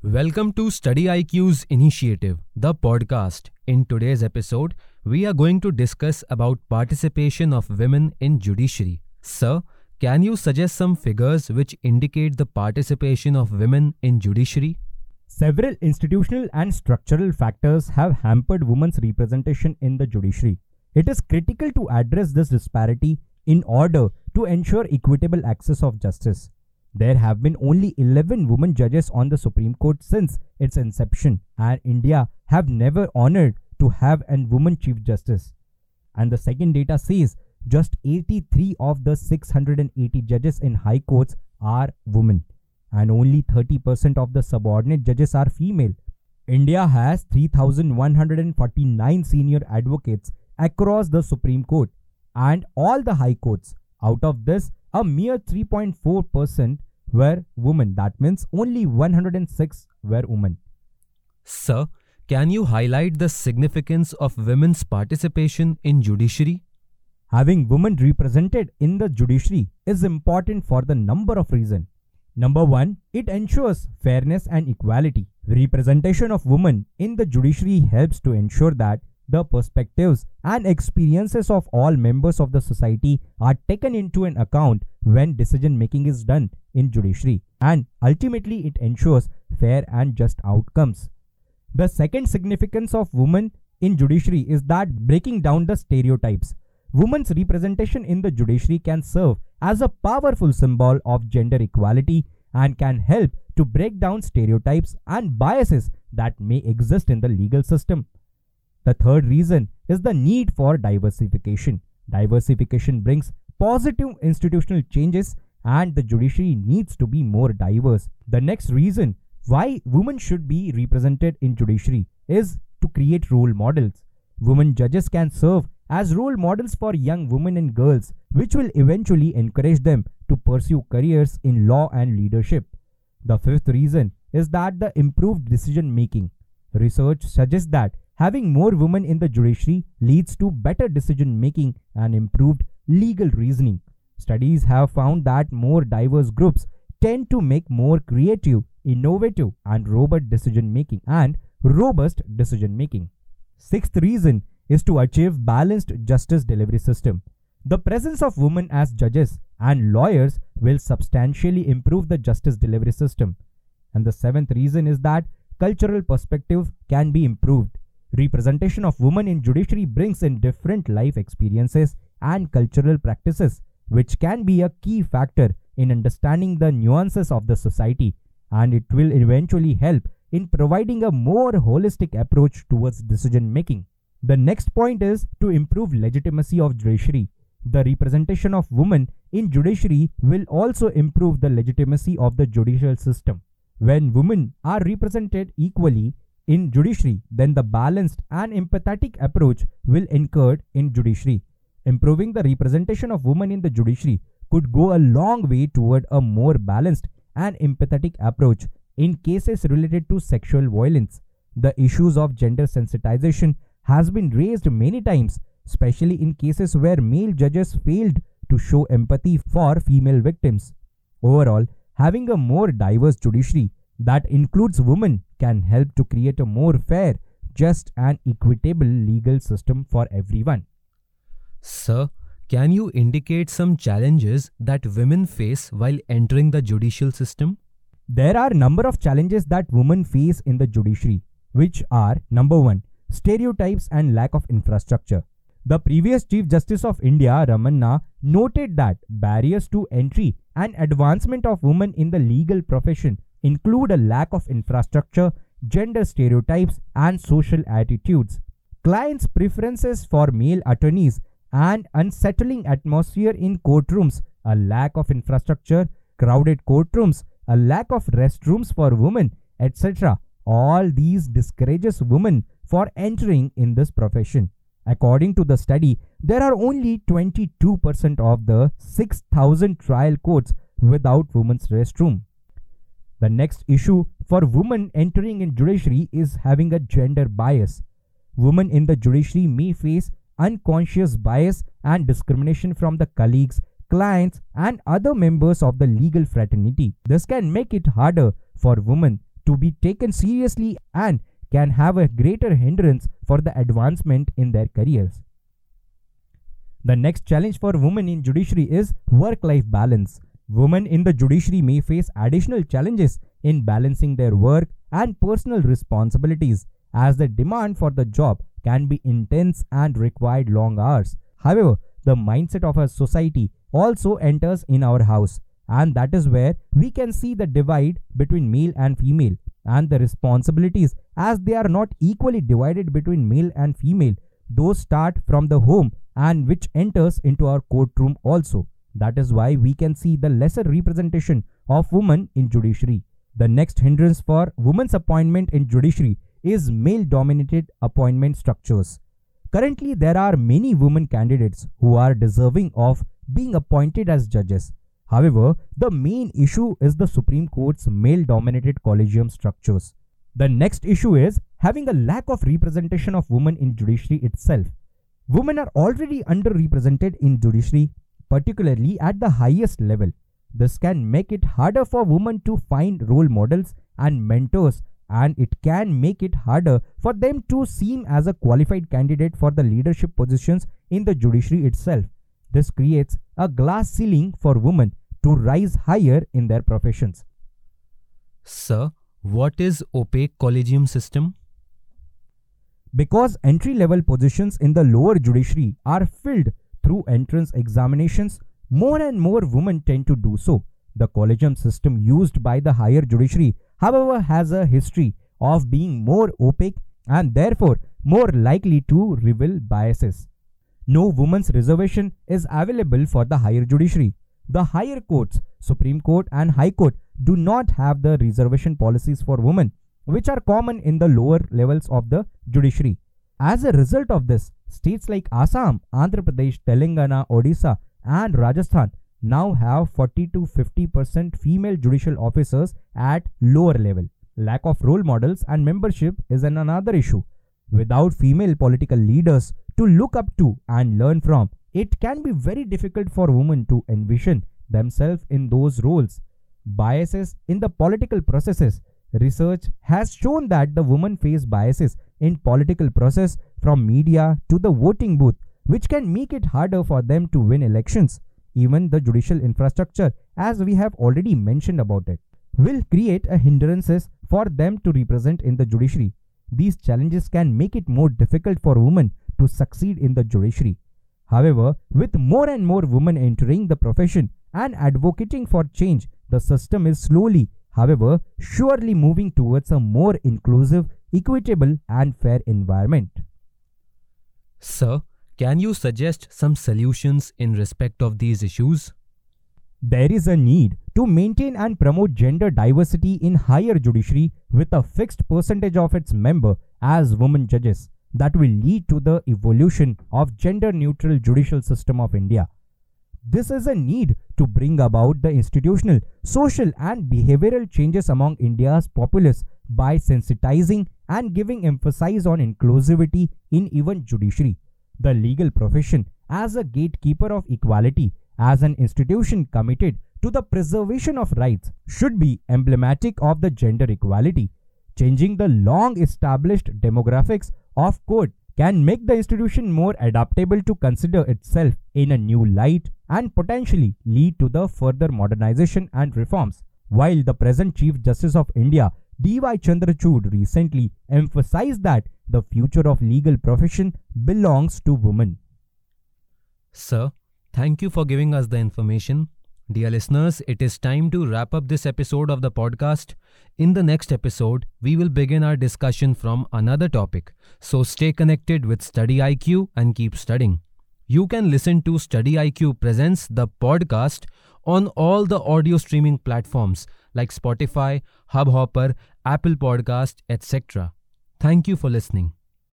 Welcome to Study IQ's initiative, the podcast. In today's episode, we are going to discuss about participation of women in judiciary. Sir, can you suggest some figures which indicate the participation of women in judiciary? Several institutional and structural factors have hampered women's representation in the judiciary. It is critical to address this disparity in order to ensure equitable access of justice. There have been only 11 women judges on the Supreme Court since its inception, and India have never honored to have a woman chief justice. And the second data says just 83 of the 680 judges in high courts are women, and only 30% of the subordinate judges are female. India has 3,149 senior advocates across the Supreme Court and all the high courts. Out of this, a mere 3.4% were women. That means only 106 were women. Sir, can you highlight the significance of women's participation in judiciary? Having women represented in the judiciary is important for the number of reasons. Number one, it ensures fairness and equality. Representation of women in the judiciary helps to ensure that the perspectives and experiences of all members of the society are taken into an account when decision making is done in judiciary and ultimately it ensures fair and just outcomes. The second significance of women in judiciary is that breaking down the stereotypes. Women's representation in the judiciary can serve as a powerful symbol of gender equality and can help to break down stereotypes and biases that may exist in the legal system. The third reason is the need for diversification. Diversification brings positive institutional changes and the judiciary needs to be more diverse. The next reason why women should be represented in judiciary is to create role models. Women judges can serve as role models for young women and girls, which will eventually encourage them to pursue careers in law and leadership. The fifth reason is that the improved decision making. Research suggests that Having more women in the judiciary leads to better decision making and improved legal reasoning. Studies have found that more diverse groups tend to make more creative, innovative, and robust decision making and robust decision making. Sixth reason is to achieve balanced justice delivery system. The presence of women as judges and lawyers will substantially improve the justice delivery system. And the seventh reason is that cultural perspective can be improved. Representation of women in judiciary brings in different life experiences and cultural practices, which can be a key factor in understanding the nuances of the society, and it will eventually help in providing a more holistic approach towards decision making. The next point is to improve legitimacy of judiciary. The representation of women in judiciary will also improve the legitimacy of the judicial system. When women are represented equally, in judiciary, then the balanced and empathetic approach will incurred in judiciary. Improving the representation of women in the judiciary could go a long way toward a more balanced and empathetic approach in cases related to sexual violence. The issues of gender sensitization has been raised many times, especially in cases where male judges failed to show empathy for female victims. Overall, having a more diverse judiciary that includes women can help to create a more fair, just, and equitable legal system for everyone. Sir, can you indicate some challenges that women face while entering the judicial system? There are a number of challenges that women face in the judiciary, which are number 1, stereotypes and lack of infrastructure. The previous Chief Justice of India, Ramana, noted that barriers to entry and advancement of women in the legal profession include a lack of infrastructure, gender stereotypes, and social attitudes. Clients' preferences for male attorneys and unsettling atmosphere in courtrooms, a lack of infrastructure, crowded courtrooms, a lack of restrooms for women, etc. All these discourages women for entering in this profession. According to the study, there are only 22% of the 6,000 trial courts without women's restroom. The next issue for women entering in judiciary is having a gender bias. Women in the judiciary may face unconscious bias and discrimination from the colleagues, clients, and other members of the legal fraternity. This can make it harder for women to be taken seriously and can have a greater hindrance for the advancement in their careers. The next challenge for women in judiciary is work life balance. Women in the judiciary may face additional challenges in balancing their work and personal responsibilities as the demand for the job can be intense and require long hours. However, the mindset of a society also enters in our house and that is where we can see the divide between male and female and the responsibilities as they are not equally divided between male and female those start from the home and which enters into our courtroom also that is why we can see the lesser representation of women in judiciary the next hindrance for women's appointment in judiciary is male dominated appointment structures currently there are many women candidates who are deserving of being appointed as judges However, the main issue is the Supreme Court's male dominated collegium structures. The next issue is having a lack of representation of women in judiciary itself. Women are already underrepresented in judiciary, particularly at the highest level. This can make it harder for women to find role models and mentors, and it can make it harder for them to seem as a qualified candidate for the leadership positions in the judiciary itself. This creates a glass ceiling for women to rise higher in their professions. Sir, what is opaque collegium system? Because entry level positions in the lower judiciary are filled through entrance examinations, more and more women tend to do so. The collegium system used by the higher judiciary, however, has a history of being more opaque and therefore more likely to reveal biases. No woman's reservation is available for the higher judiciary. The higher courts, Supreme Court and High Court, do not have the reservation policies for women, which are common in the lower levels of the judiciary. As a result of this, states like Assam, Andhra Pradesh, Telangana, Odisha, and Rajasthan now have 40 to 50% female judicial officers at lower level. Lack of role models and membership is an another issue. Without female political leaders to look up to and learn from, it can be very difficult for women to envision themselves in those roles. Biases in the political processes. Research has shown that the women face biases in political process from media to the voting booth, which can make it harder for them to win elections. Even the judicial infrastructure, as we have already mentioned about it, will create a hindrances for them to represent in the judiciary. These challenges can make it more difficult for women to succeed in the judiciary. However, with more and more women entering the profession and advocating for change, the system is slowly, however, surely moving towards a more inclusive, equitable, and fair environment. Sir, can you suggest some solutions in respect of these issues? There is a need to maintain and promote gender diversity in higher judiciary with a fixed percentage of its member as women judges that will lead to the evolution of gender neutral judicial system of India. This is a need to bring about the institutional, social and behavioral changes among India's populace by sensitizing and giving emphasis on inclusivity in even judiciary. The legal profession as a gatekeeper of equality as an institution committed to the preservation of rights should be emblematic of the gender equality. Changing the long established demographics of court can make the institution more adaptable to consider itself in a new light and potentially lead to the further modernization and reforms. While the present Chief Justice of India, D.Y. Chandrachud, recently emphasized that the future of legal profession belongs to women. Sir, thank you for giving us the information. Dear listeners, it is time to wrap up this episode of the podcast. In the next episode, we will begin our discussion from another topic. So stay connected with Study IQ and keep studying. You can listen to Study IQ Presents the podcast on all the audio streaming platforms like Spotify, Hubhopper, Apple Podcast, etc. Thank you for listening.